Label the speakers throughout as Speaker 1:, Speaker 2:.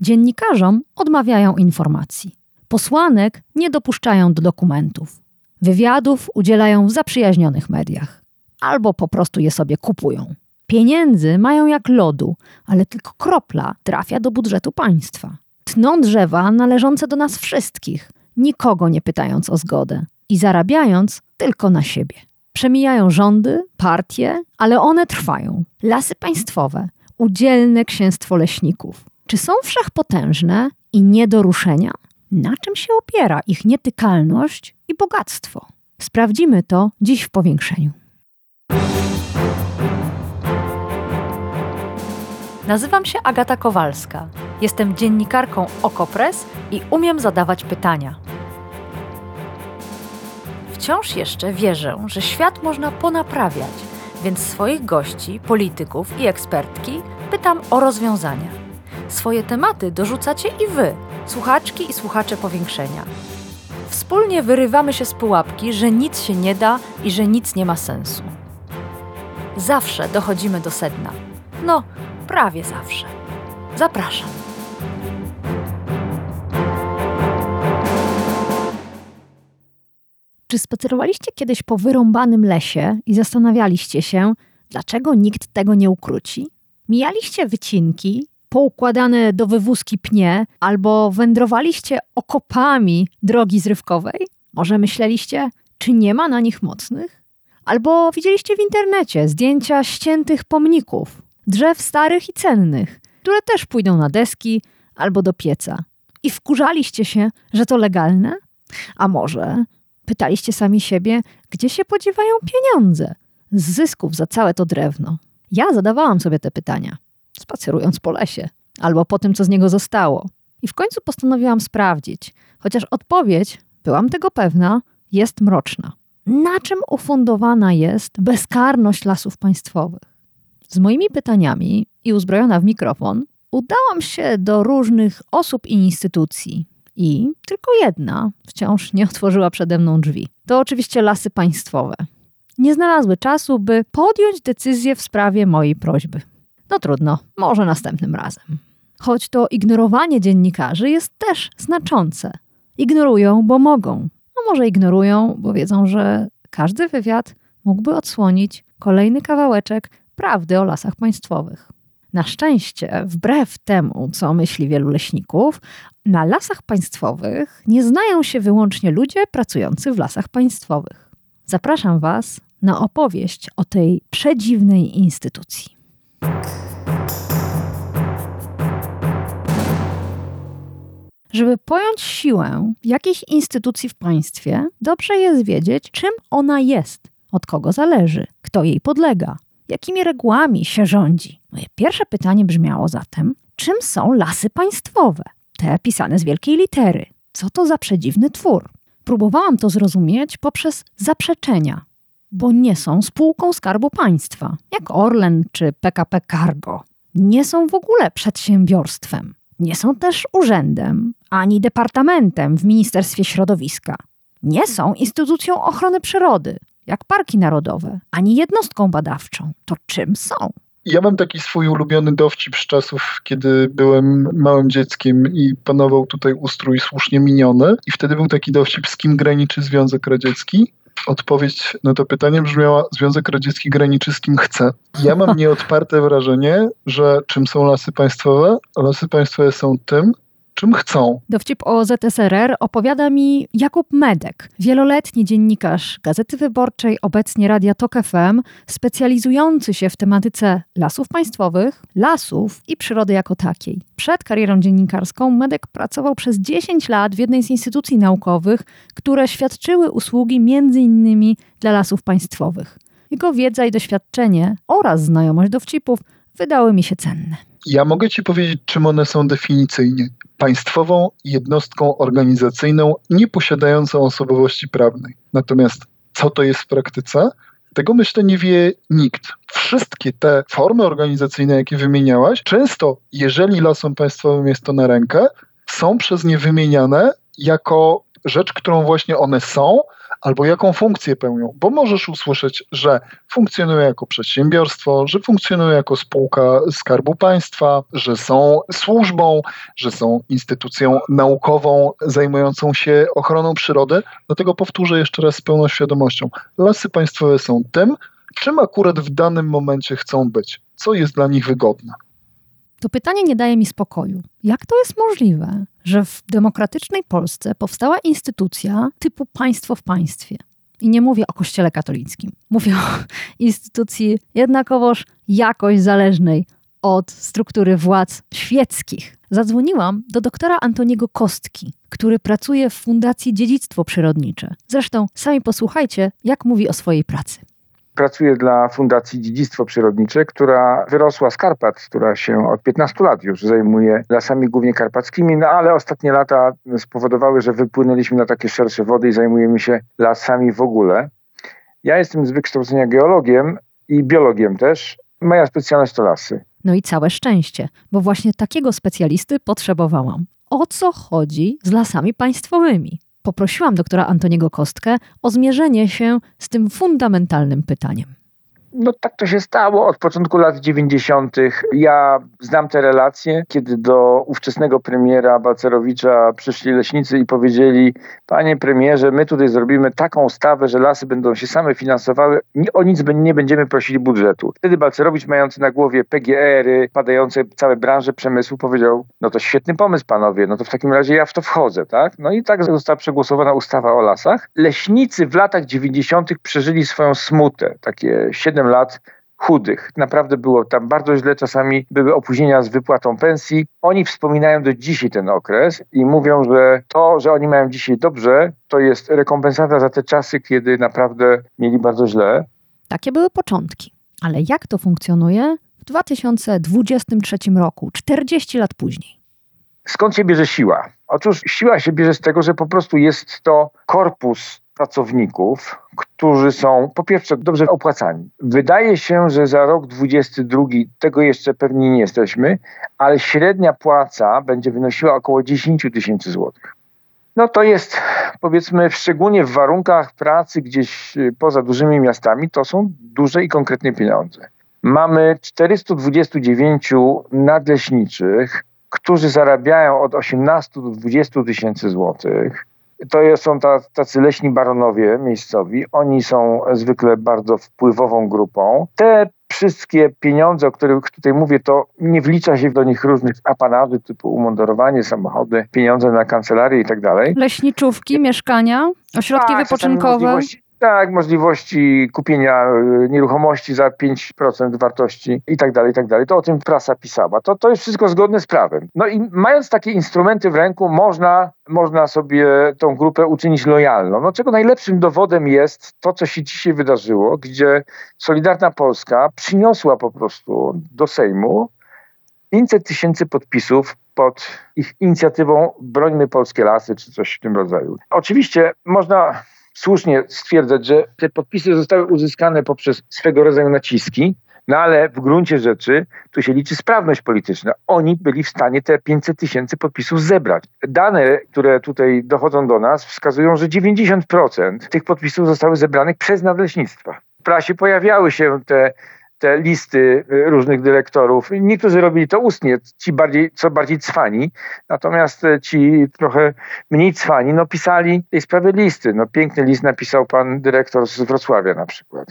Speaker 1: Dziennikarzom odmawiają informacji. Posłanek nie dopuszczają do dokumentów. Wywiadów udzielają w zaprzyjaźnionych mediach. Albo po prostu je sobie kupują. Pieniędzy mają jak lodu, ale tylko kropla trafia do budżetu państwa. Tną drzewa należące do nas wszystkich, nikogo nie pytając o zgodę i zarabiając tylko na siebie. Przemijają rządy, partie, ale one trwają. Lasy państwowe, udzielne księstwo leśników. Czy są wszechpotężne i nie do ruszenia? Na czym się opiera ich nietykalność i bogactwo? Sprawdzimy to dziś w powiększeniu. Nazywam się Agata Kowalska. Jestem dziennikarką Okopres i umiem zadawać pytania. Wciąż jeszcze wierzę, że świat można ponaprawiać, więc swoich gości, polityków i ekspertki pytam o rozwiązania. Swoje tematy dorzucacie i wy, słuchaczki i słuchacze powiększenia. Wspólnie wyrywamy się z pułapki, że nic się nie da i że nic nie ma sensu. Zawsze dochodzimy do sedna. No, prawie zawsze. Zapraszam. Czy spacerowaliście kiedyś po wyrąbanym lesie i zastanawialiście się, dlaczego nikt tego nie ukróci? Mijaliście wycinki, poukładane do wywózki pnie, albo wędrowaliście okopami drogi zrywkowej? Może myśleliście, czy nie ma na nich mocnych? Albo widzieliście w internecie zdjęcia ściętych pomników, drzew starych i cennych, które też pójdą na deski albo do pieca. I wkurzaliście się, że to legalne? A może pytaliście sami siebie, gdzie się podziewają pieniądze z zysków za całe to drewno? Ja zadawałam sobie te pytania, spacerując po lesie, albo po tym, co z niego zostało. I w końcu postanowiłam sprawdzić, chociaż odpowiedź, byłam tego pewna, jest mroczna. Na czym ufundowana jest bezkarność lasów państwowych? Z moimi pytaniami i uzbrojona w mikrofon, udałam się do różnych osób i instytucji. I tylko jedna wciąż nie otworzyła przede mną drzwi. To oczywiście lasy państwowe. Nie znalazły czasu, by podjąć decyzję w sprawie mojej prośby. No trudno, może następnym razem. Choć to ignorowanie dziennikarzy jest też znaczące. Ignorują, bo mogą. A może ignorują, bo wiedzą, że każdy wywiad mógłby odsłonić kolejny kawałeczek prawdy o lasach państwowych. Na szczęście, wbrew temu, co myśli wielu leśników, na lasach państwowych nie znają się wyłącznie ludzie pracujący w lasach państwowych. Zapraszam Was na opowieść o tej przedziwnej instytucji. Żeby pojąć siłę jakiejś instytucji w państwie, dobrze jest wiedzieć, czym ona jest, od kogo zależy, kto jej podlega, jakimi regułami się rządzi. Moje pierwsze pytanie brzmiało zatem, czym są lasy państwowe? Te pisane z wielkiej litery. Co to za przedziwny twór? Próbowałam to zrozumieć poprzez zaprzeczenia, bo nie są spółką Skarbu Państwa, jak Orlen czy PKP Cargo. Nie są w ogóle przedsiębiorstwem. Nie są też urzędem ani departamentem w Ministerstwie Środowiska. Nie są instytucją ochrony przyrody, jak parki narodowe, ani jednostką badawczą. To czym są?
Speaker 2: Ja mam taki swój ulubiony dowcip z czasów, kiedy byłem małym dzieckiem i panował tutaj ustrój słusznie miniony. I wtedy był taki dowcip, z kim graniczy Związek Radziecki. Odpowiedź na to pytanie brzmiała: Związek Radziecki graniczy z kim chce. Ja mam nieodparte wrażenie, że czym są lasy państwowe? Lasy państwowe są tym, czym chcą.
Speaker 1: Dowcip o ZSRR opowiada mi Jakub Medek, wieloletni dziennikarz Gazety Wyborczej, obecnie Radia Tok FM, specjalizujący się w tematyce lasów państwowych, lasów i przyrody jako takiej. Przed karierą dziennikarską Medek pracował przez 10 lat w jednej z instytucji naukowych, które świadczyły usługi m.in. dla lasów państwowych. Jego wiedza i doświadczenie oraz znajomość dowcipów wydały mi się cenne.
Speaker 2: Ja mogę Ci powiedzieć, czym one są definicyjnie. Państwową jednostką organizacyjną nieposiadającą osobowości prawnej. Natomiast co to jest w praktyce? Tego myślę nie wie nikt. Wszystkie te formy organizacyjne, jakie wymieniałaś, często, jeżeli lasom państwowym jest to na rękę, są przez nie wymieniane jako rzecz, którą właśnie one są, albo jaką funkcję pełnią, bo możesz usłyszeć, że funkcjonują jako przedsiębiorstwo, że funkcjonują jako spółka Skarbu Państwa, że są służbą, że są instytucją naukową zajmującą się ochroną przyrody. Dlatego powtórzę jeszcze raz z pełną świadomością. Lasy państwowe są tym, czym akurat w danym momencie chcą być, co jest dla nich wygodne.
Speaker 1: To pytanie nie daje mi spokoju. Jak to jest możliwe, że w demokratycznej Polsce powstała instytucja typu państwo w państwie? I nie mówię o Kościele katolickim. Mówię o instytucji jednakowoż jakoś zależnej od struktury władz świeckich. Zadzwoniłam do doktora Antoniego Kostki, który pracuje w Fundacji Dziedzictwo Przyrodnicze. Zresztą sami posłuchajcie, jak mówi o swojej pracy.
Speaker 3: Pracuję dla Fundacji Dziedzictwo Przyrodnicze, która wyrosła z Karpat, która się od 15 lat już zajmuje lasami głównie karpackimi, no ale ostatnie lata spowodowały, że wypłynęliśmy na takie szersze wody i zajmujemy się lasami w ogóle. Ja jestem z wykształcenia geologiem i biologiem też. Moja specjalność to lasy.
Speaker 1: No i całe szczęście, bo właśnie takiego specjalisty potrzebowałam. O co chodzi z lasami państwowymi? Poprosiłam doktora Antoniego Kostkę o zmierzenie się z tym fundamentalnym pytaniem.
Speaker 3: No tak to się stało od początku lat 90. Ja znam te relacje, kiedy do ówczesnego premiera Balcerowicza przyszli leśnicy i powiedzieli: Panie premierze, my tutaj zrobimy taką ustawę, że lasy będą się same finansowały, o nic nie będziemy prosili budżetu. Wtedy Balcerowicz, mający na głowie PGR-y, padające całe branże przemysłu, powiedział: No to świetny pomysł, panowie, no to w takim razie ja w to wchodzę, tak? No i tak została przegłosowana ustawa o lasach. Leśnicy w latach 90. przeżyli swoją smutę, takie 7 7 lat chudych. Naprawdę było tam bardzo źle, czasami były opóźnienia z wypłatą pensji. Oni wspominają do dzisiaj ten okres i mówią, że to, że oni mają dzisiaj dobrze, to jest rekompensata za te czasy, kiedy naprawdę mieli bardzo źle.
Speaker 1: Takie były początki. Ale jak to funkcjonuje w 2023 roku, 40 lat później?
Speaker 3: Skąd się bierze siła? Otóż siła się bierze z tego, że po prostu jest to korpus pracowników, którzy są po pierwsze dobrze opłacani. Wydaje się, że za rok 22 tego jeszcze pewnie nie jesteśmy, ale średnia płaca będzie wynosiła około 10 tysięcy złotych. No to jest, powiedzmy, szczególnie w warunkach pracy gdzieś y, poza dużymi miastami, to są duże i konkretne pieniądze. Mamy 429 nadleśniczych, którzy zarabiają od 18 do 20 tysięcy złotych to są tacy leśni baronowie miejscowi. Oni są zwykle bardzo wpływową grupą. Te wszystkie pieniądze, o których tutaj mówię, to nie wlicza się do nich różnych apanarzy typu umundurowanie, samochody, pieniądze na kancelarię i tak dalej.
Speaker 1: Leśniczówki, mieszkania, ośrodki tak, wypoczynkowe.
Speaker 3: Tak, możliwości kupienia y, nieruchomości za 5% wartości i tak dalej, i tak dalej. To o tym prasa pisała. To, to jest wszystko zgodne z prawem. No i mając takie instrumenty w ręku, można, można sobie tą grupę uczynić lojalną. No czego najlepszym dowodem jest to, co się dzisiaj wydarzyło, gdzie Solidarna Polska przyniosła po prostu do Sejmu 500 tysięcy podpisów pod ich inicjatywą Brońmy Polskie Lasy, czy coś w tym rodzaju. Oczywiście można słusznie stwierdzać, że te podpisy zostały uzyskane poprzez swego rodzaju naciski, no ale w gruncie rzeczy tu się liczy sprawność polityczna. Oni byli w stanie te 500 tysięcy podpisów zebrać. Dane, które tutaj dochodzą do nas, wskazują, że 90% tych podpisów zostały zebranych przez nadleśnictwa. W prasie pojawiały się te te listy y, różnych dyrektorów. Niektórzy robili to ustnie, ci bardziej, co bardziej cwani, natomiast y, ci trochę mniej cwani, no pisali tej sprawy listy. No piękny list napisał pan dyrektor z Wrocławia na przykład.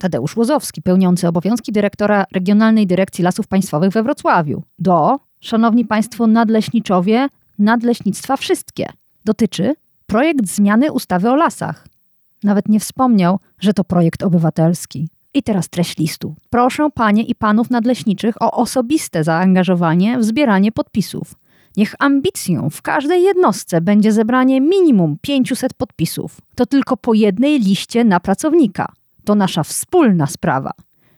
Speaker 1: Tadeusz Łozowski, pełniący obowiązki dyrektora Regionalnej Dyrekcji Lasów Państwowych we Wrocławiu. Do, szanowni państwo nadleśniczowie, nadleśnictwa wszystkie. Dotyczy projekt zmiany ustawy o lasach. Nawet nie wspomniał, że to projekt obywatelski. I teraz treść listu. Proszę panie i panów nadleśniczych o osobiste zaangażowanie w zbieranie podpisów. Niech ambicją w każdej jednostce będzie zebranie minimum 500 podpisów. To tylko po jednej liście na pracownika. To nasza wspólna sprawa.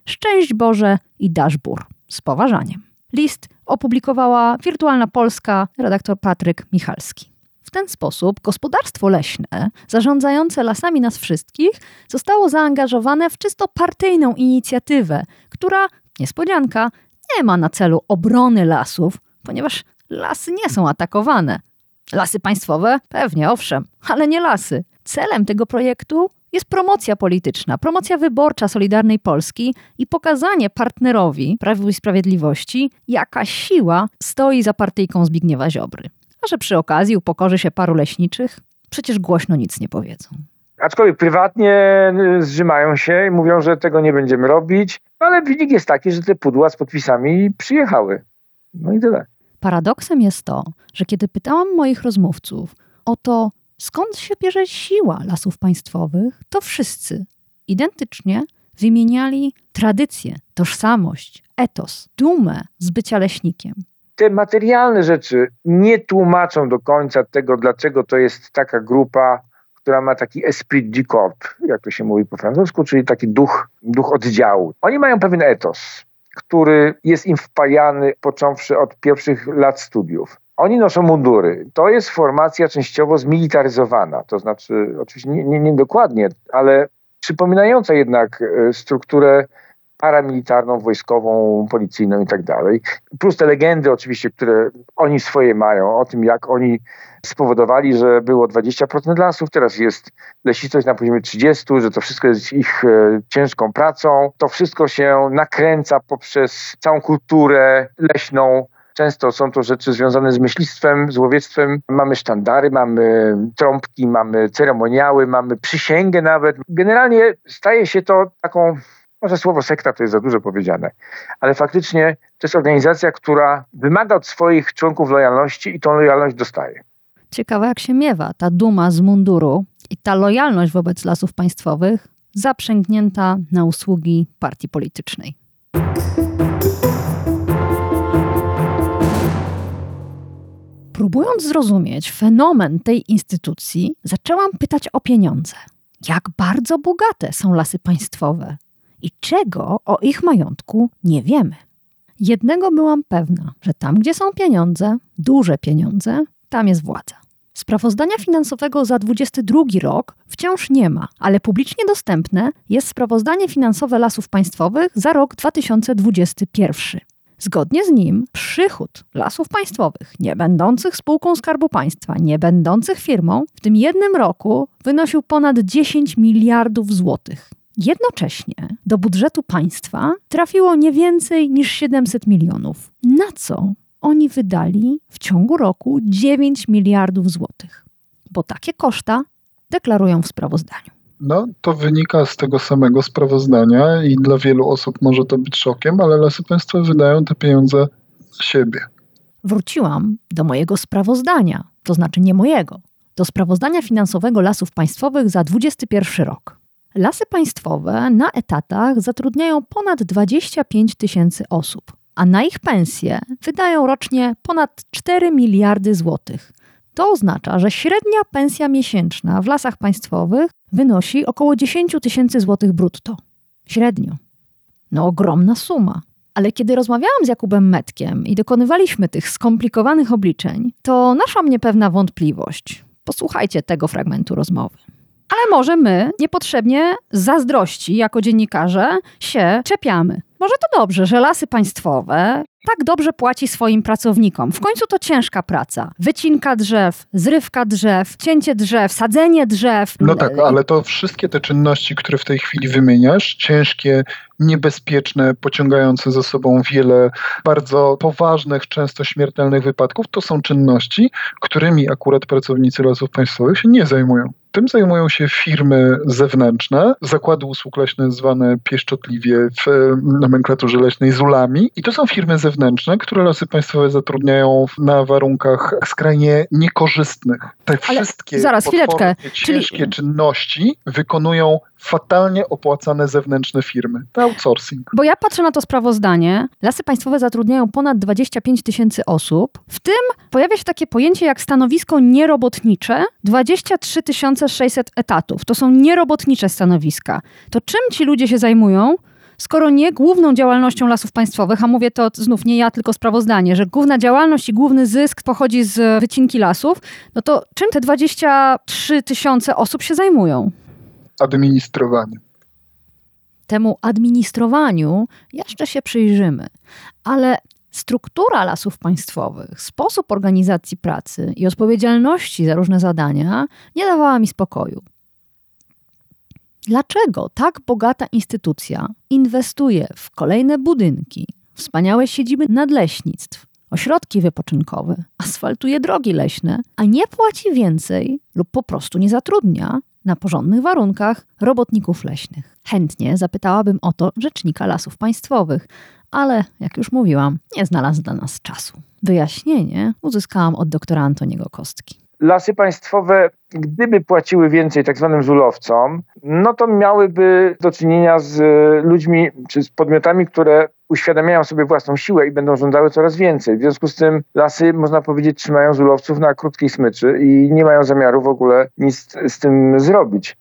Speaker 1: Szczęść Boże i daszbur. Z poważaniem. List opublikowała Wirtualna Polska redaktor Patryk Michalski. W ten sposób gospodarstwo leśne, zarządzające lasami nas wszystkich, zostało zaangażowane w czysto partyjną inicjatywę, która, niespodzianka, nie ma na celu obrony lasów, ponieważ lasy nie są atakowane. Lasy państwowe? Pewnie, owszem, ale nie lasy. Celem tego projektu jest promocja polityczna, promocja wyborcza Solidarnej Polski i pokazanie partnerowi Prawu i Sprawiedliwości, jaka siła stoi za partyjką Zbigniewa Ziobry. A że przy okazji upokorzy się paru leśniczych, przecież głośno nic nie powiedzą.
Speaker 3: Aczkolwiek prywatnie y, zrzymają się i mówią, że tego nie będziemy robić, ale wynik jest taki, że te pudła z podpisami przyjechały. No i tyle.
Speaker 1: Paradoksem jest to, że kiedy pytałam moich rozmówców o to, skąd się bierze siła lasów państwowych, to wszyscy identycznie wymieniali tradycję, tożsamość, etos, dumę z bycia leśnikiem.
Speaker 3: Te materialne rzeczy nie tłumaczą do końca tego, dlaczego to jest taka grupa, która ma taki esprit du corps, jak to się mówi po francusku, czyli taki duch, duch oddziału. Oni mają pewien etos, który jest im wpajany począwszy od pierwszych lat studiów. Oni noszą mundury. To jest formacja częściowo zmilitaryzowana, to znaczy oczywiście nie, nie, nie dokładnie, ale przypominająca jednak e, strukturę paramilitarną, wojskową, policyjną i tak dalej. Plus te legendy oczywiście, które oni swoje mają, o tym jak oni spowodowali, że było 20% lasów, teraz jest lesistość na poziomie 30%, że to wszystko jest ich e, ciężką pracą. To wszystko się nakręca poprzez całą kulturę leśną, Często są to rzeczy związane z myślistwem, z łowiectwem. Mamy sztandary, mamy trąbki, mamy ceremoniały, mamy przysięgę nawet. Generalnie staje się to taką może słowo sekta to jest za dużo powiedziane, ale faktycznie to jest organizacja, która wymaga od swoich członków lojalności i tą lojalność dostaje.
Speaker 1: Ciekawe, jak się miewa ta duma z munduru i ta lojalność wobec lasów państwowych zaprzęgnięta na usługi partii politycznej. Próbując zrozumieć fenomen tej instytucji, zaczęłam pytać o pieniądze. Jak bardzo bogate są lasy państwowe i czego o ich majątku nie wiemy. Jednego byłam pewna, że tam, gdzie są pieniądze, duże pieniądze, tam jest władza. Sprawozdania finansowego za 22 rok wciąż nie ma, ale publicznie dostępne jest sprawozdanie finansowe lasów państwowych za rok 2021. Zgodnie z nim przychód lasów państwowych, nie będących spółką Skarbu Państwa, nie będących firmą, w tym jednym roku wynosił ponad 10 miliardów złotych. Jednocześnie do budżetu państwa trafiło nie więcej niż 700 milionów. Na co oni wydali w ciągu roku 9 miliardów złotych? Bo takie koszta deklarują w sprawozdaniu.
Speaker 2: No, to wynika z tego samego sprawozdania i dla wielu osób może to być szokiem, ale lasy państwowe wydają te pieniądze siebie.
Speaker 1: Wróciłam do mojego sprawozdania, to znaczy nie mojego, do sprawozdania finansowego lasów państwowych za 2021 rok. Lasy państwowe na etatach zatrudniają ponad 25 tysięcy osób, a na ich pensje wydają rocznie ponad 4 miliardy złotych. To oznacza, że średnia pensja miesięczna w lasach państwowych wynosi około 10 tysięcy złotych brutto. Średnio. No ogromna suma. Ale kiedy rozmawiałam z Jakubem Metkiem i dokonywaliśmy tych skomplikowanych obliczeń, to naszła mnie pewna wątpliwość. Posłuchajcie tego fragmentu rozmowy. Ale może my niepotrzebnie zazdrości jako dziennikarze się czepiamy. Może to dobrze, że lasy państwowe tak dobrze płaci swoim pracownikom. W końcu to ciężka praca. Wycinka drzew, zrywka drzew, cięcie drzew, sadzenie drzew.
Speaker 2: No tak, ale to wszystkie te czynności, które w tej chwili wymieniasz, ciężkie, niebezpieczne, pociągające za sobą wiele bardzo poważnych, często śmiertelnych wypadków, to są czynności, którymi akurat pracownicy lasów państwowych się nie zajmują. Tym zajmują się firmy zewnętrzne, zakłady usług leśne zwane pieszczotliwie w nomenklaturze leśnej zulami i to są firmy zewnętrzne, które lasy państwowe zatrudniają na warunkach skrajnie niekorzystnych. Te Ale wszystkie
Speaker 1: zaraz, chwileczkę.
Speaker 2: ciężkie Czyli... czynności wykonują fatalnie opłacane zewnętrzne firmy. To outsourcing.
Speaker 1: Bo ja patrzę na to sprawozdanie. Lasy państwowe zatrudniają ponad 25 tysięcy osób. W tym pojawia się takie pojęcie jak stanowisko nierobotnicze. 23 600 etatów. To są nierobotnicze stanowiska. To czym ci ludzie się zajmują? Skoro nie główną działalnością lasów państwowych, a mówię to znów nie ja, tylko sprawozdanie, że główna działalność i główny zysk pochodzi z wycinki lasów, no to czym te 23 tysiące osób się zajmują?
Speaker 2: Administrowaniem.
Speaker 1: Temu administrowaniu jeszcze się przyjrzymy, ale Struktura lasów państwowych, sposób organizacji pracy i odpowiedzialności za różne zadania nie dawała mi spokoju. Dlaczego tak bogata instytucja inwestuje w kolejne budynki, wspaniałe siedziby nadleśnictw, ośrodki wypoczynkowe, asfaltuje drogi leśne, a nie płaci więcej lub po prostu nie zatrudnia na porządnych warunkach robotników leśnych? Chętnie zapytałabym o to rzecznika lasów państwowych, ale jak już mówiłam, nie znalazł dla nas czasu. Wyjaśnienie uzyskałam od doktora Antoniego Kostki
Speaker 3: lasy państwowe, gdyby płaciły więcej tak zwanym zulowcom, no to miałyby do czynienia z ludźmi czy z podmiotami, które uświadamiają sobie własną siłę i będą żądały coraz więcej. W związku z tym lasy, można powiedzieć, trzymają zulowców na krótkiej smyczy i nie mają zamiaru w ogóle nic z tym zrobić.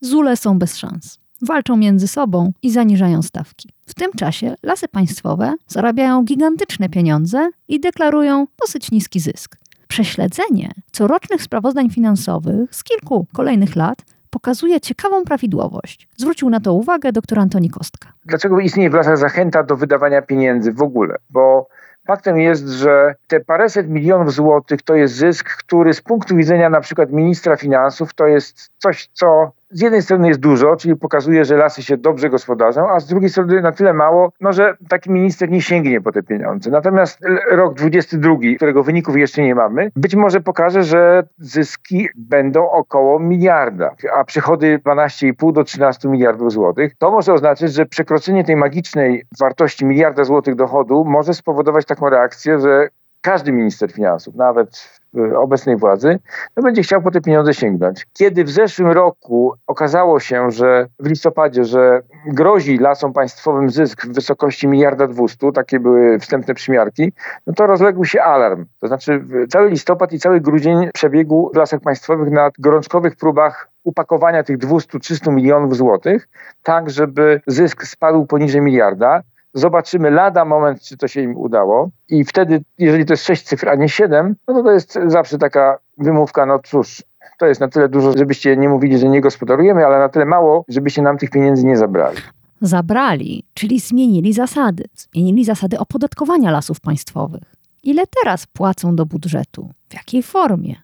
Speaker 1: Zule są bez szans. Walczą między sobą i zaniżają stawki. W tym czasie lasy państwowe zarabiają gigantyczne pieniądze i deklarują dosyć niski zysk. Prześledzenie corocznych sprawozdań finansowych z kilku kolejnych lat pokazuje ciekawą prawidłowość. Zwrócił na to uwagę dr Antoni Kostka.
Speaker 3: Dlaczego istnieje w lasach zachęta do wydawania pieniędzy w ogóle? Bo Faktem jest, że te paręset milionów złotych to jest zysk, który z punktu widzenia na przykład ministra finansów to jest coś, co z jednej strony jest dużo, czyli pokazuje, że lasy się dobrze gospodarzą, a z drugiej strony na tyle mało, no, że taki minister nie sięgnie po te pieniądze. Natomiast rok 22, którego wyników jeszcze nie mamy, być może pokaże, że zyski będą około miliarda, a przychody 12,5 do 13 miliardów złotych. To może oznaczać, że przekroczenie tej magicznej wartości miliarda złotych dochodu może spowodować taką reakcję, że każdy minister finansów, nawet obecnej władzy, no będzie chciał po te pieniądze sięgnąć. Kiedy w zeszłym roku okazało się, że w listopadzie, że grozi lasom państwowym zysk w wysokości miliarda dwustu, takie były wstępne przymiarki, no to rozległ się alarm. To znaczy cały listopad i cały grudzień przebiegł w lasach państwowych na gorączkowych próbach upakowania tych 200-300 milionów złotych, tak żeby zysk spadł poniżej miliarda. Zobaczymy lada moment, czy to się im udało. I wtedy, jeżeli to jest sześć cyfr, a nie siedem, no to to jest zawsze taka wymówka, no cóż, to jest na tyle dużo, żebyście nie mówili, że nie gospodarujemy, ale na tyle mało, żebyście nam tych pieniędzy nie zabrali.
Speaker 1: Zabrali, czyli zmienili zasady. Zmienili zasady opodatkowania lasów państwowych. Ile teraz płacą do budżetu? W jakiej formie?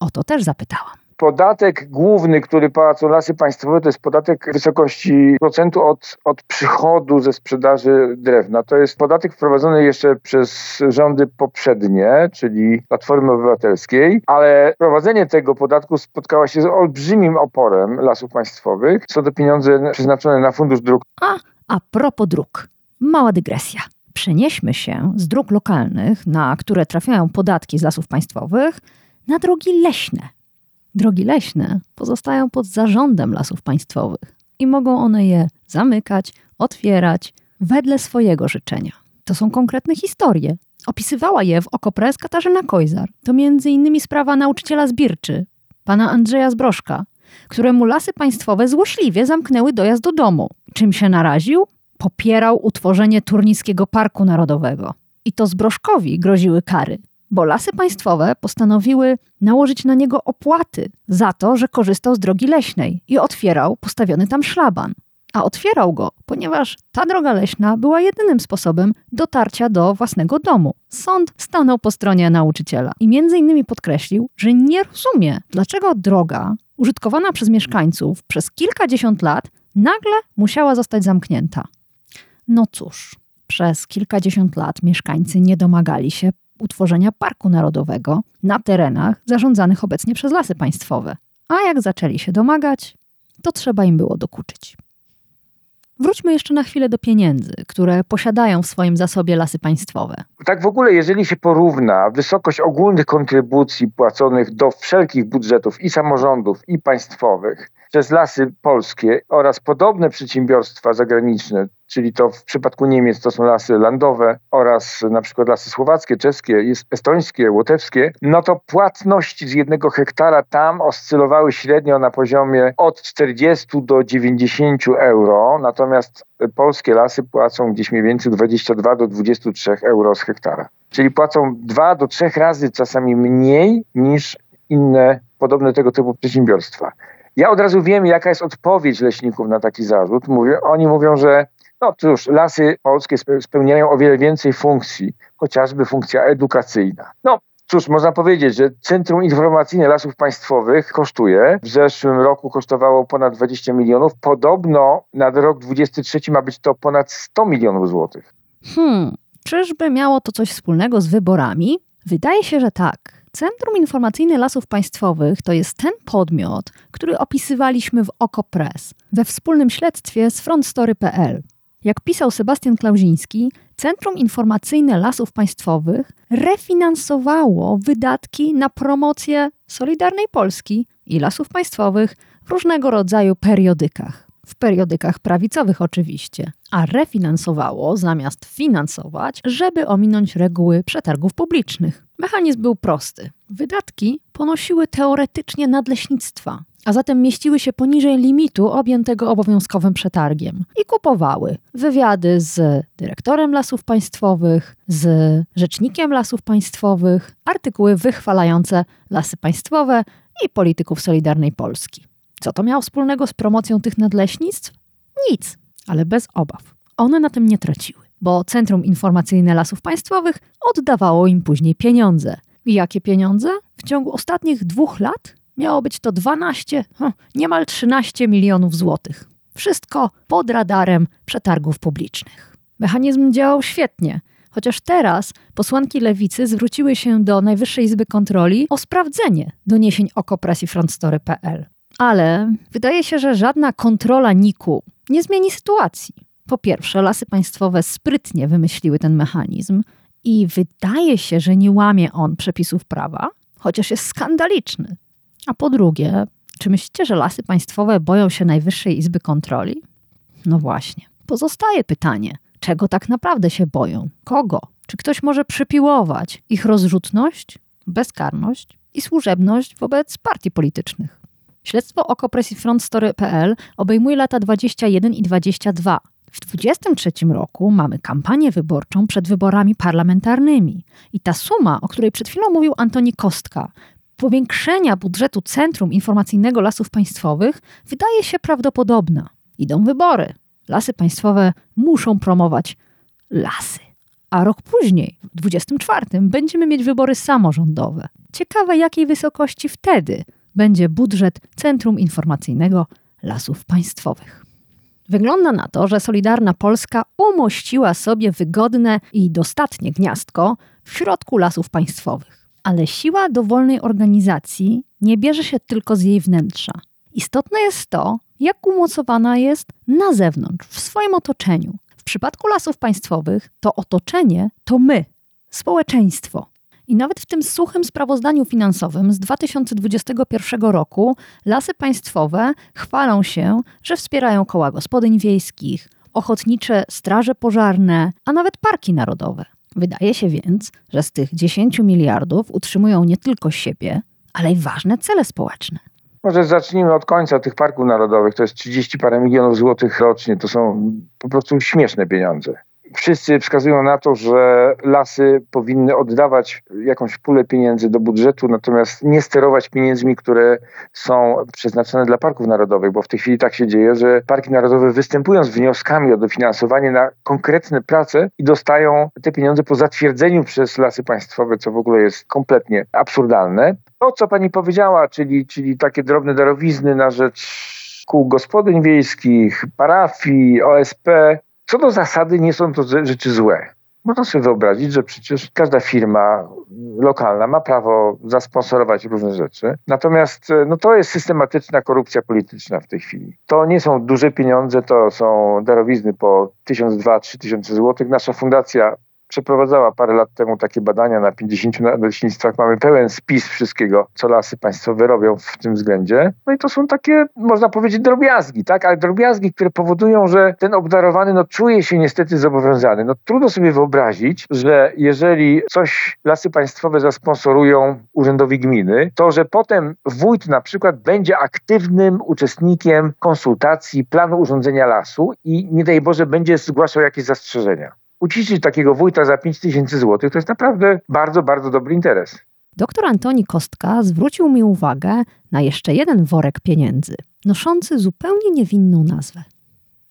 Speaker 1: O to też zapytałam
Speaker 3: podatek główny, który płacą lasy państwowe, to jest podatek w wysokości procentu od, od przychodu ze sprzedaży drewna. To jest podatek wprowadzony jeszcze przez rządy poprzednie, czyli Platformy Obywatelskiej, ale wprowadzenie tego podatku spotkało się z olbrzymim oporem lasów państwowych. Są to pieniądze przeznaczone na fundusz dróg.
Speaker 1: A, a propos dróg. Mała dygresja. Przenieśmy się z dróg lokalnych, na które trafiają podatki z lasów państwowych, na drogi leśne, Drogi leśne pozostają pod zarządem lasów państwowych i mogą one je zamykać, otwierać wedle swojego życzenia. To są konkretne historie. Opisywała je w Okopres Katarzyna Kojzar. To m.in. sprawa nauczyciela zbirczy, pana Andrzeja Zbrożka, któremu lasy państwowe złośliwie zamknęły dojazd do domu. Czym się naraził? Popierał utworzenie Turnickiego Parku Narodowego. I to Zbrożkowi groziły kary bo lasy państwowe postanowiły nałożyć na niego opłaty za to, że korzystał z drogi leśnej i otwierał postawiony tam szlaban. A otwierał go, ponieważ ta droga leśna była jedynym sposobem dotarcia do własnego domu. Sąd stanął po stronie nauczyciela i między innymi podkreślił, że nie rozumie, dlaczego droga użytkowana przez mieszkańców przez kilkadziesiąt lat nagle musiała zostać zamknięta. No cóż, przez kilkadziesiąt lat mieszkańcy nie domagali się utworzenia Parku Narodowego na terenach zarządzanych obecnie przez lasy państwowe. A jak zaczęli się domagać, to trzeba im było dokuczyć. Wróćmy jeszcze na chwilę do pieniędzy, które posiadają w swoim zasobie lasy państwowe.
Speaker 3: Tak w ogóle, jeżeli się porówna wysokość ogólnych kontrybucji płaconych do wszelkich budżetów i samorządów, i państwowych przez lasy polskie oraz podobne przedsiębiorstwa zagraniczne, czyli to w przypadku Niemiec to są lasy landowe oraz na przykład lasy słowackie, czeskie, estońskie, łotewskie, no to płatności z jednego hektara tam oscylowały średnio na poziomie od 40 do 90 euro, natomiast polskie lasy płacą gdzieś mniej więcej 22 do 23 euro z hektara. Czyli płacą dwa do trzech razy czasami mniej niż inne podobne tego typu przedsiębiorstwa. Ja od razu wiem, jaka jest odpowiedź leśników na taki zarzut. Mówię, oni mówią, że No cóż, lasy polskie spełniają o wiele więcej funkcji, chociażby funkcja edukacyjna. No, Cóż, można powiedzieć, że Centrum Informacyjne Lasów Państwowych kosztuje. W zeszłym roku kosztowało ponad 20 milionów. Podobno na rok 2023 ma być to ponad 100 milionów złotych.
Speaker 1: Hmm, czyżby miało to coś wspólnego z wyborami? Wydaje się, że tak. Centrum Informacyjne Lasów Państwowych to jest ten podmiot, który opisywaliśmy w OKO.press we wspólnym śledztwie z frontstory.pl. Jak pisał Sebastian Klauziński, Centrum Informacyjne Lasów Państwowych refinansowało wydatki na promocję Solidarnej Polski i Lasów Państwowych w różnego rodzaju periodykach. W periodykach prawicowych oczywiście, a refinansowało zamiast finansować, żeby ominąć reguły przetargów publicznych. Mechanizm był prosty. Wydatki ponosiły teoretycznie nadleśnictwa, a zatem mieściły się poniżej limitu objętego obowiązkowym przetargiem i kupowały wywiady z dyrektorem lasów państwowych, z rzecznikiem lasów państwowych, artykuły wychwalające lasy państwowe i polityków Solidarnej Polski. Co to miało wspólnego z promocją tych nadleśnictw? Nic, ale bez obaw. One na tym nie traciły, bo Centrum Informacyjne Lasów Państwowych oddawało im później pieniądze. I jakie pieniądze? W ciągu ostatnich dwóch lat Miało być to 12, hm, niemal 13 milionów złotych. Wszystko pod radarem przetargów publicznych. Mechanizm działał świetnie, chociaż teraz posłanki lewicy zwróciły się do Najwyższej Izby Kontroli o sprawdzenie doniesień Okopres i frontstory.pl. Ale wydaje się, że żadna kontrola NIK-u nie zmieni sytuacji. Po pierwsze, lasy państwowe sprytnie wymyśliły ten mechanizm i wydaje się, że nie łamie on przepisów prawa, chociaż jest skandaliczny. A po drugie, czy myślicie, że lasy państwowe boją się Najwyższej Izby Kontroli? No właśnie. Pozostaje pytanie, czego tak naprawdę się boją? Kogo? Czy ktoś może przypiłować ich rozrzutność, bezkarność i służebność wobec partii politycznych? Śledztwo Okopres i Frontstory.pl obejmuje lata 21 i 22. W 2023 roku mamy kampanię wyborczą przed wyborami parlamentarnymi. I ta suma, o której przed chwilą mówił Antoni Kostka, powiększenia budżetu Centrum Informacyjnego Lasów Państwowych wydaje się prawdopodobna. Idą wybory. Lasy państwowe muszą promować lasy. A rok później, w 24, będziemy mieć wybory samorządowe. Ciekawe, jakiej wysokości wtedy będzie budżet Centrum Informacyjnego Lasów Państwowych. Wygląda na to, że Solidarna Polska umościła sobie wygodne i dostatnie gniazdko w środku lasów państwowych. Ale siła dowolnej organizacji nie bierze się tylko z jej wnętrza. Istotne jest to, jak umocowana jest na zewnątrz, w swoim otoczeniu. W przypadku lasów państwowych to otoczenie to my, społeczeństwo. I nawet w tym suchym sprawozdaniu finansowym z 2021 roku lasy państwowe chwalą się, że wspierają koła gospodyń wiejskich, ochotnicze straże pożarne, a nawet parki narodowe. Wydaje się więc, że z tych 10 miliardów utrzymują nie tylko siebie, ale i ważne cele społeczne.
Speaker 3: Może zacznijmy od końca tych parków narodowych. To jest 30 parę milionów złotych rocznie. To są po prostu śmieszne pieniądze wszyscy wskazują na to, że lasy powinny oddawać jakąś pulę pieniędzy do budżetu, natomiast nie sterować pieniędzmi, które są przeznaczone dla parków narodowych, bo w tej chwili tak się dzieje, że parki narodowe występują z wnioskami o dofinansowanie na konkretne prace i dostają te pieniądze po zatwierdzeniu przez lasy państwowe, co w ogóle jest kompletnie absurdalne. To, co pani powiedziała, czyli, czyli takie drobne darowizny na rzecz kół gospodyń wiejskich, parafii, OSP, co do zasady nie są to rzeczy złe. Można sobie wyobrazić, że przecież każda firma lokalna ma prawo zasponsorować różne rzeczy. Natomiast e, no, to jest systematyczna korupcja polityczna w tej chwili. To nie są duże pieniądze, to są darowizny po 1002-3000 tysiące złotych. Nasza fundacja przeprowadzała parę lat temu takie badania na 50 leśnictwach. Mamy pełen spis wszystkiego, co lasy państwowe robią w tym względzie. No i to są takie, można powiedzieć, drobiazgi, tak? Ale drobiazgi, które powodują, że ten obdarowany no, czuje się niestety zobowiązany. No trudno sobie wyobrazić, że jeżeli coś lasy państwowe zasponsorują urzędowi gminy, to że potem wójt na przykład będzie aktywnym uczestnikiem konsultacji planu urządzenia lasu i nie daj Boże będzie zgłaszał jakieś zastrzeżenia uciszyć takiego wójta za 5 tysięcy złotych, to jest naprawdę bardzo, bardzo dobry interes.
Speaker 1: Doktor Antoni Kostka zwrócił mi uwagę na jeszcze jeden worek pieniędzy, noszący zupełnie niewinną nazwę.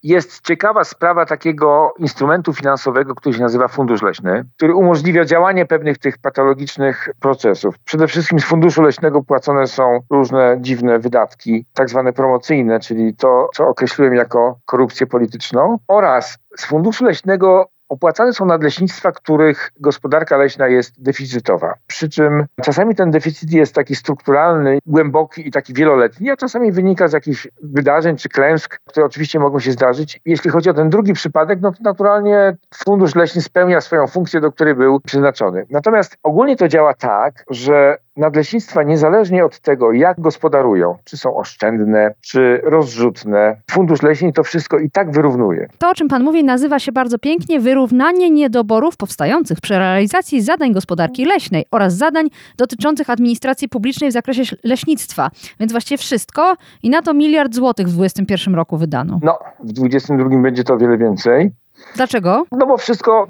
Speaker 3: jest ciekawa sprawa takiego instrumentu finansowego, który się nazywa Fundusz Leśny, który umożliwia działanie pewnych tych patologicznych procesów. Przede wszystkim z Funduszu Leśnego płacone są różne dziwne wydatki, tak zwane promocyjne, czyli to, co określiłem jako korupcję polityczną, oraz z Funduszu Leśnego Opłacane są nadleśnictwa, których gospodarka leśna jest deficytowa. Przy czym czasami ten deficyt jest taki strukturalny, głęboki i taki wieloletni, a czasami wynika z jakichś wydarzeń czy klęsk, które oczywiście mogą się zdarzyć. Jeśli chodzi o ten drugi przypadek, no to naturalnie fundusz leśny spełnia swoją funkcję, do której był przeznaczony. Natomiast ogólnie to działa tak, że nadleśnictwa, niezależnie od tego, jak gospodarują, czy są oszczędne, czy rozrzutne, fundusz leśny to wszystko i tak wyrównuje.
Speaker 1: To, o czym Pan mówi, nazywa się bardzo pięknie wyrównanie niedoborów powstających przy realizacji zadań gospodarki leśnej oraz zadań dotyczących administracji publicznej w zakresie leśnictwa. Więc właściwie wszystko i na to miliard złotych w 2021 roku wydano.
Speaker 3: No, w 2022 będzie to o wiele więcej.
Speaker 1: Dlaczego?
Speaker 3: No bo wszystko,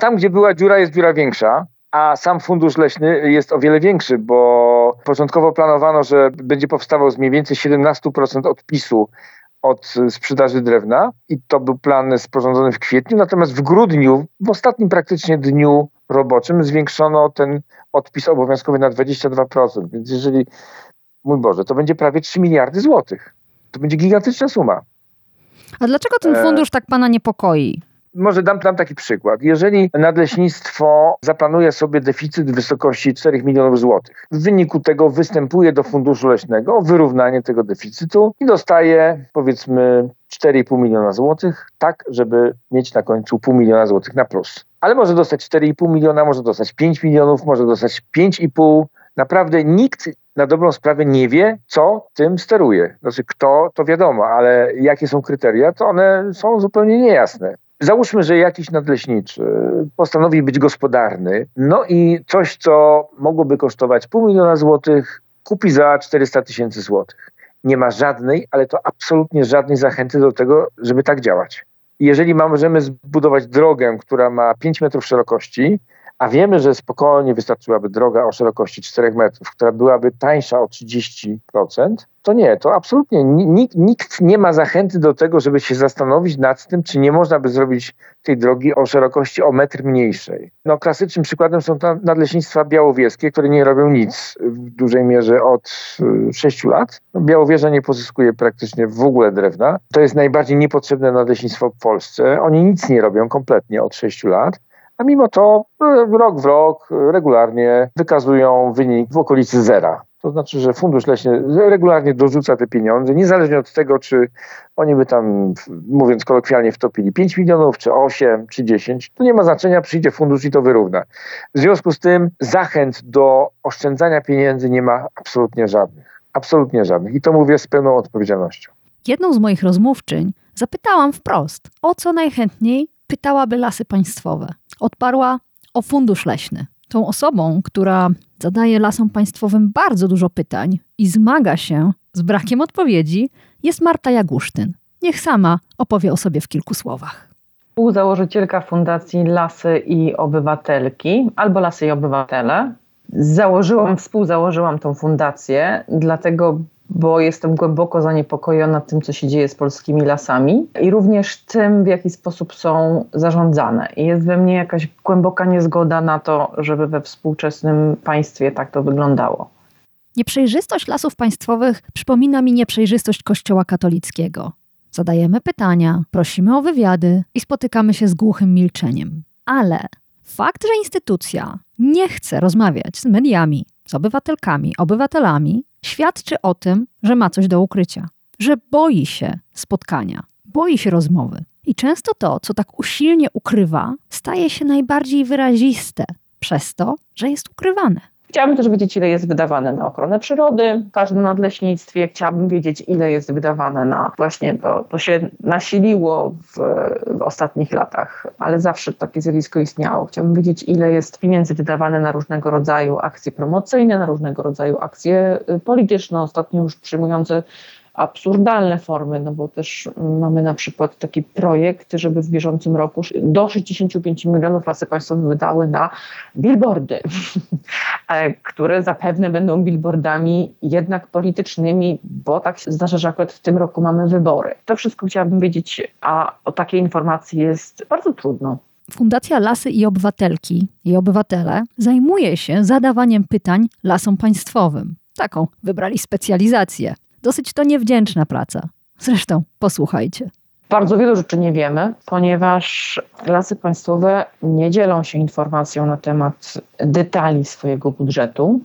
Speaker 3: tam gdzie była dziura, jest dziura większa a sam fundusz leśny jest o wiele większy, bo początkowo planowano, że będzie powstawał z mniej więcej 17% odpisu od sprzedaży drewna i to był plan sporządzony w kwietniu, natomiast w grudniu, w ostatnim praktycznie dniu roboczym zwiększono ten odpis obowiązkowy na 22%, więc jeżeli, mój Boże, to będzie prawie 3 miliardy złotych. To będzie gigantyczna suma.
Speaker 1: A dlaczego ten e, fundusz tak pana niepokoi?
Speaker 3: Może dam, dam taki przykład. Jeżeli nadleśnictwo zaplanuje sobie deficyt w wysokości 4 milionów złotych, w wyniku tego występuje do funduszu leśnego o wyrównanie tego deficytu i dostaje powiedzmy 4,5 miliona złotych, tak żeby mieć na końcu pół miliona złotych na plus. Ale może dostać 4,5 miliona, może dostać 5 milionów, może dostać 5,5. Naprawdę nikt na dobrą sprawę nie wie, co tym steruje. Znaczy, kto, to wiadomo, ale jakie są kryteria, to one są zupełnie niejasne. Załóżmy, że jakiś nadleśniczy postanowi być gospodarny, no i coś, co mogłoby kosztować pół miliona złotych, kupi za 400 tysięcy złotych. Nie ma żadnej, ale to absolutnie żadnej zachęty do tego, żeby tak działać. Jeżeli możemy zbudować drogę, która ma 5 metrów szerokości, a wiemy, że spokojnie wystarczyłaby droga o szerokości 4 metrów, która byłaby tańsza o 30%, to nie, to absolutnie nikt, nikt, nie ma zachęty do tego, żeby się zastanowić nad tym, czy nie można by zrobić tej drogi o szerokości o metr mniejszej. No, klasycznym przykładem są nadleśnictwa białowieskie, które nie robią nic w dużej mierze od 6 y, lat. No, Białowieża nie pozyskuje praktycznie w ogóle drewna. To jest najbardziej niepotrzebne nadleśnictwo w Polsce. Oni nic nie robią kompletnie od 6 lat a mimo to e, rok w rok regularnie wykazują wynik w okolicy zera. To znaczy, że fundusz leśny regularnie dorzuca te pieniądze, niezależnie od tego, czy oni by tam, mówiąc kolokwialnie, wtopili 5 milionów, czy 8, czy 10. To nie ma znaczenia, przyjdzie fundusz i to wyrówna. W związku z tym zachęt do oszczędzania pieniędzy nie ma absolutnie żadnych. Absolutnie żadnych. I to mówię z pełną odpowiedzialnością.
Speaker 1: Jedną z moich rozmówczyń zapytałam wprost, o co najchętniej pytałaby lasy państwowe odparła o fundusz leśny. Tą osobą, która zadaje lasom państwowym bardzo dużo pytań i zmaga się z brakiem odpowiedzi, jest Marta Jagusztyn. Niech sama opowie o sobie w kilku słowach.
Speaker 4: Współzałożycielka Fundacji Lasy i Obywatelki, albo Lasy i Obywatele. Założyłam, współzałożyłam tą fundację, dlatego bo jestem głęboko zaniepokojona tym, co się dzieje z polskimi lasami i również tym, w jaki sposób są zarządzane. I jest we mnie jakaś głęboka niezgoda na to, żeby we współczesnym państwie tak to wyglądało.
Speaker 1: Nieprzejrzystość lasów państwowych przypomina mi nieprzejrzystość Kościoła katolickiego. Zadajemy pytania, prosimy o wywiady i spotykamy się z głuchym milczeniem. Ale fakt, że instytucja nie chce rozmawiać z mediami, z obywatelkami, obywatelami, świadczy o tym, że ma coś do ukrycia, że boi się spotkania, boi się rozmowy. I często to, co tak usilnie ukrywa, staje się najbardziej wyraziste przez to, że jest ukrywane.
Speaker 4: Chciałabym też wiedzieć, ile jest wydawane na ochronę przyrody w każdym nadleśnictwie. Chciałabym wiedzieć, ile jest wydawane na właśnie to. To się nasiliło w, w ostatnich latach, ale zawsze takie zjawisko istniało. Chciałabym wiedzieć, ile jest pieniędzy wydawane na różnego rodzaju akcje promocyjne, na różnego rodzaju akcje y, polityczne, ostatnio już przyjmujące absurdalne formy, no bo też mamy na przykład taki projekt, żeby w bieżącym roku do 65 milionów lasy państwowe wydały na billboardy, e, które zapewne będą billboardami jednak politycznymi, bo tak się zdarza, że akurat w tym roku mamy wybory. To wszystko chciałabym wiedzieć, a o takiej informacji jest bardzo trudno.
Speaker 1: Fundacja Lasy i Obywatelki i Obywatele zajmuje się zadawaniem pytań lasom państwowym. Taką wybrali specjalizację. Dosyć to niewdzięczna praca. Zresztą posłuchajcie.
Speaker 4: Bardzo wielu rzeczy nie wiemy, ponieważ lasy państwowe nie dzielą się informacją na temat detali swojego budżetu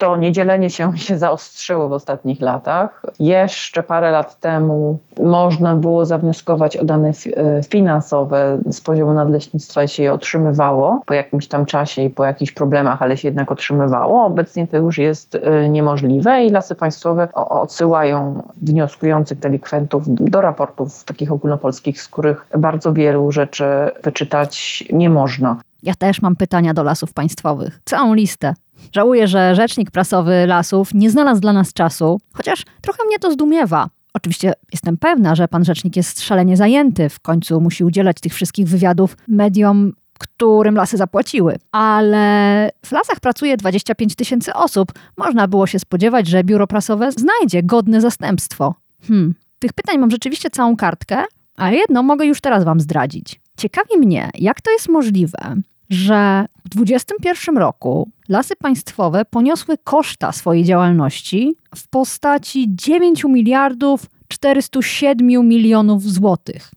Speaker 4: to niedzielenie się się zaostrzyło w ostatnich latach. Jeszcze parę lat temu można było zawnioskować o dane e, finansowe z poziomu nadleśnictwa i się je otrzymywało po jakimś tam czasie i po jakichś problemach, ale się jednak otrzymywało. Obecnie to już jest e, niemożliwe i lasy państwowe odsyłają wnioskujących delikwentów do raportów takich ogólnopolskich, z których bardzo wielu rzeczy wyczytać nie można.
Speaker 1: Ja też mam pytania do lasów państwowych. Całą listę. Żałuję, że rzecznik prasowy lasów nie znalazł dla nas czasu, chociaż trochę mnie to zdumiewa. Oczywiście jestem pewna, że pan rzecznik jest szalenie zajęty, w końcu musi udzielać tych wszystkich wywiadów mediom, którym lasy zapłaciły. Ale w lasach pracuje 25 tysięcy osób. Można było się spodziewać, że biuro prasowe znajdzie godne zastępstwo. Hmm, tych pytań mam rzeczywiście całą kartkę, a jedno mogę już teraz wam zdradzić. Ciekawi mnie, jak to jest możliwe, że w 2021 roku lasy państwowe poniosły koszta swojej działalności w postaci 9 miliardów 407 milionów złotych.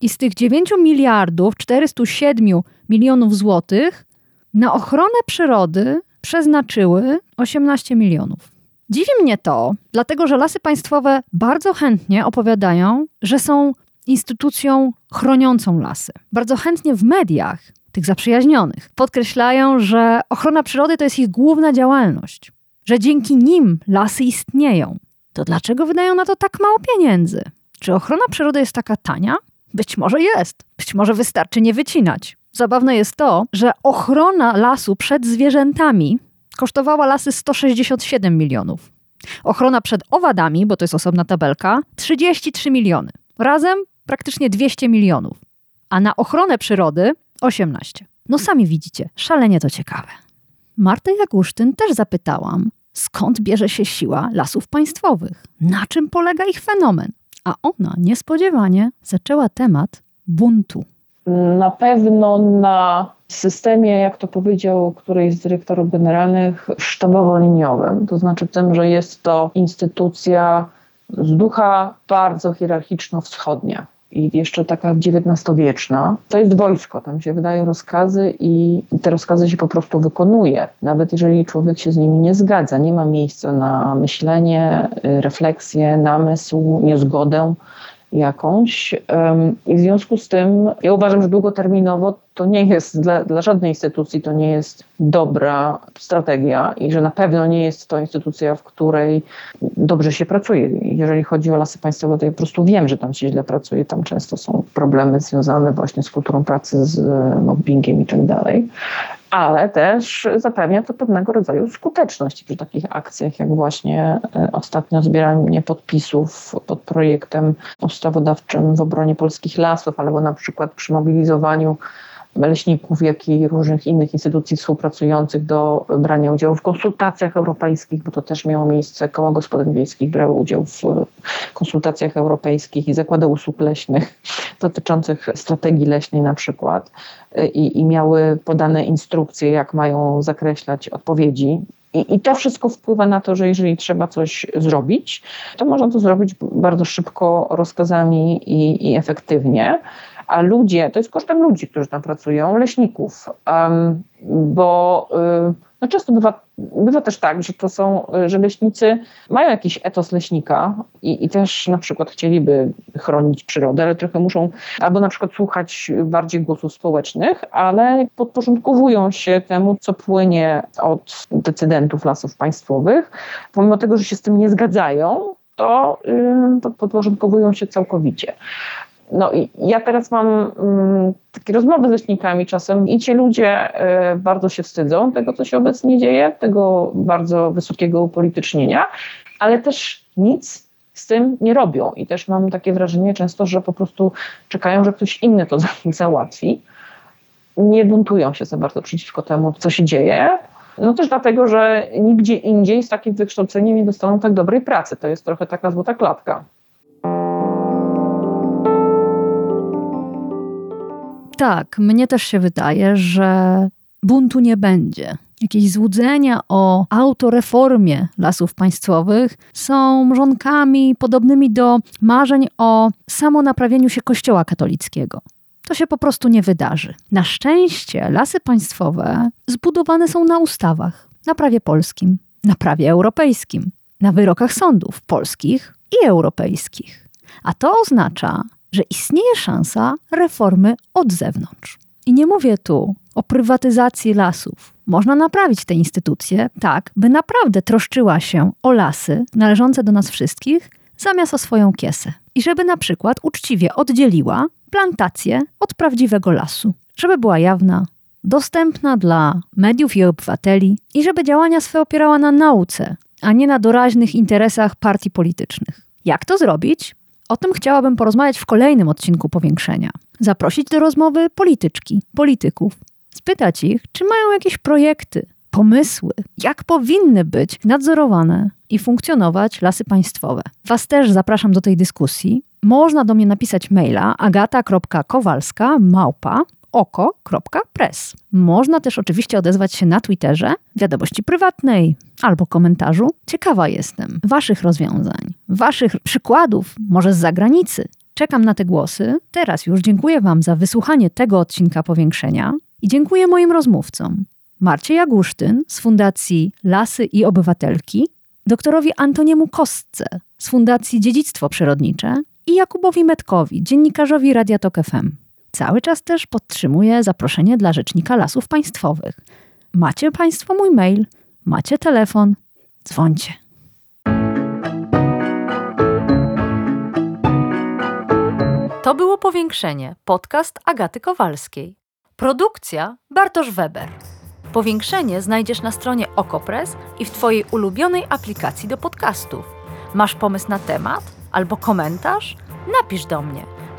Speaker 1: I z tych 9 miliardów 407 milionów złotych na ochronę przyrody przeznaczyły 18 milionów. Dziwi mnie to, dlatego że lasy państwowe bardzo chętnie opowiadają, że są instytucją chroniącą lasy. Bardzo chętnie w mediach tych zaprzyjaźnionych. Podkreślają, że ochrona przyrody to jest ich główna działalność, że dzięki nim lasy istnieją. To dlaczego wydają na to tak mało pieniędzy? Czy ochrona przyrody jest taka tania? Być może jest. Być może wystarczy nie wycinać. Zabawne jest to, że ochrona lasu przed zwierzętami kosztowała lasy 167 milionów. Ochrona przed owadami, bo to jest osobna tabelka, 33 miliony. Razem praktycznie 200 milionów. A na ochronę przyrody 18. No sami widzicie, szalenie to ciekawe. Martę Jagusztyn też zapytałam, skąd bierze się siła lasów państwowych, na czym polega ich fenomen. A ona niespodziewanie zaczęła temat buntu.
Speaker 4: Na pewno na systemie, jak to powiedział któryś z dyrektorów generalnych, sztabowo-liniowym. To znaczy tym, że jest to instytucja z ducha bardzo hierarchiczno-wschodnia i jeszcze taka XIX-wieczna, to jest wojsko. Tam się wydają rozkazy i te rozkazy się po prostu wykonuje. Nawet jeżeli człowiek się z nimi nie zgadza, nie ma miejsca na myślenie, refleksję, namysł, niezgodę jakąś. I w związku z tym ja uważam, że długoterminowo to nie jest dla, dla żadnej instytucji to nie jest dobra strategia i że na pewno nie jest to instytucja, w której dobrze się pracuje. Jeżeli chodzi o lasy państwowe, to ja po prostu wiem, że tam się źle pracuje. Tam często są problemy związane właśnie z kulturą pracy, z mobbingiem i tak dalej ale też zapewnia to pewnego rodzaju skuteczność przy takich akcjach, jak właśnie e, ostatnio zbieranie podpisów pod projektem ustawodawczym w obronie polskich lasów, albo na przykład przy mobilizowaniu leśników, jak i różnych innych instytucji współpracujących do brania udziału w konsultacjach europejskich, bo to też miało miejsce. Koła Gospodyń Wiejskich brały udział w konsultacjach europejskich i zakłady usług leśnych dotyczących strategii leśnej na przykład i, i miały podane instrukcje, jak mają zakreślać odpowiedzi i, I, to wszystko wpływa na to, że jeżeli trzeba coś zrobić, to można to zrobić bardzo szybko, rozkazami i, i efektywnie a ludzie, to jest kosztem ludzi, którzy tam pracują, leśników, bo y, no często bywa, bywa też tak, że to są, że leśnicy mają jakiś etos leśnika i, i też na przykład chcieliby chronić przyrodę, ale trochę muszą albo na przykład słuchać bardziej głosów społecznych, ale podporządkowują się temu, co płynie od decydentów lasów państwowych, pomimo tego, że się z tym nie zgadzają, to y, podporządkowują się całkowicie. No i ja teraz mam mm, takie rozmowy z leśnikami czasem i ci ludzie y, bardzo się wstydzą tego, co się obecnie dzieje, tego bardzo wysokiego upolitycznienia, ale też nic z tym nie robią. I też mam takie wrażenie często, że po prostu czekają, że ktoś inny to załatwi. Nie buntują się za bardzo przeciwko temu, co się dzieje. No też dlatego, że nigdzie indziej z takim wykształceniem nie dostaną tak dobrej pracy. To jest trochę taka złota klatka.
Speaker 1: Tak, mnie też się wydaje, że buntu nie będzie. Jakieś złudzenia o autoreformie lasów państwowych są mrzonkami podobnymi do marzeń o samonaprawieniu się Kościoła katolickiego. To się po prostu nie wydarzy. Na szczęście lasy państwowe zbudowane są na ustawach, na prawie polskim, na prawie europejskim, na wyrokach sądów polskich i europejskich. A to oznacza, że istnieje szansa reformy od zewnątrz. I nie mówię tu o prywatyzacji lasów. Można naprawić tę instytucję tak, by naprawdę troszczyła się o lasy należące do nas wszystkich, zamiast o swoją kiesę. I żeby na przykład uczciwie oddzieliła plantację od prawdziwego lasu. Żeby była jawna, dostępna dla mediów i obywateli i żeby działania swe opierała na nauce, a nie na doraźnych interesach partii politycznych. Jak to zrobić? O tym chciałabym porozmawiać w kolejnym odcinku powiększenia. Zaprosić do rozmowy polityczki, polityków, spytać ich, czy mają jakieś projekty, pomysły, jak powinny być nadzorowane i funkcjonować lasy państwowe. Was też zapraszam do tej dyskusji. Można do mnie napisać maila agata.kowalska małpa oko.press. Można też oczywiście odezwać się na Twitterze, wiadomości prywatnej albo komentarzu. Ciekawa jestem Waszych rozwiązań, Waszych przykładów, może z zagranicy. Czekam na te głosy. Teraz już dziękuję Wam za wysłuchanie tego odcinka powiększenia i dziękuję moim rozmówcom. Marcie Jagusztyn z Fundacji Lasy i Obywatelki, doktorowi Antoniemu Kostce z Fundacji Dziedzictwo Przyrodnicze i Jakubowi Metkowi, dziennikarzowi Radia Tok FM. Cały czas też podtrzymuję zaproszenie dla Rzecznika Lasów Państwowych. Macie Państwo mój mail, macie telefon, dzwońcie. To było powiększenie, podcast Agaty Kowalskiej. Produkcja Bartosz Weber. Powiększenie znajdziesz na stronie Okopres i w Twojej ulubionej aplikacji do podcastów. Masz pomysł na temat albo komentarz? Napisz do mnie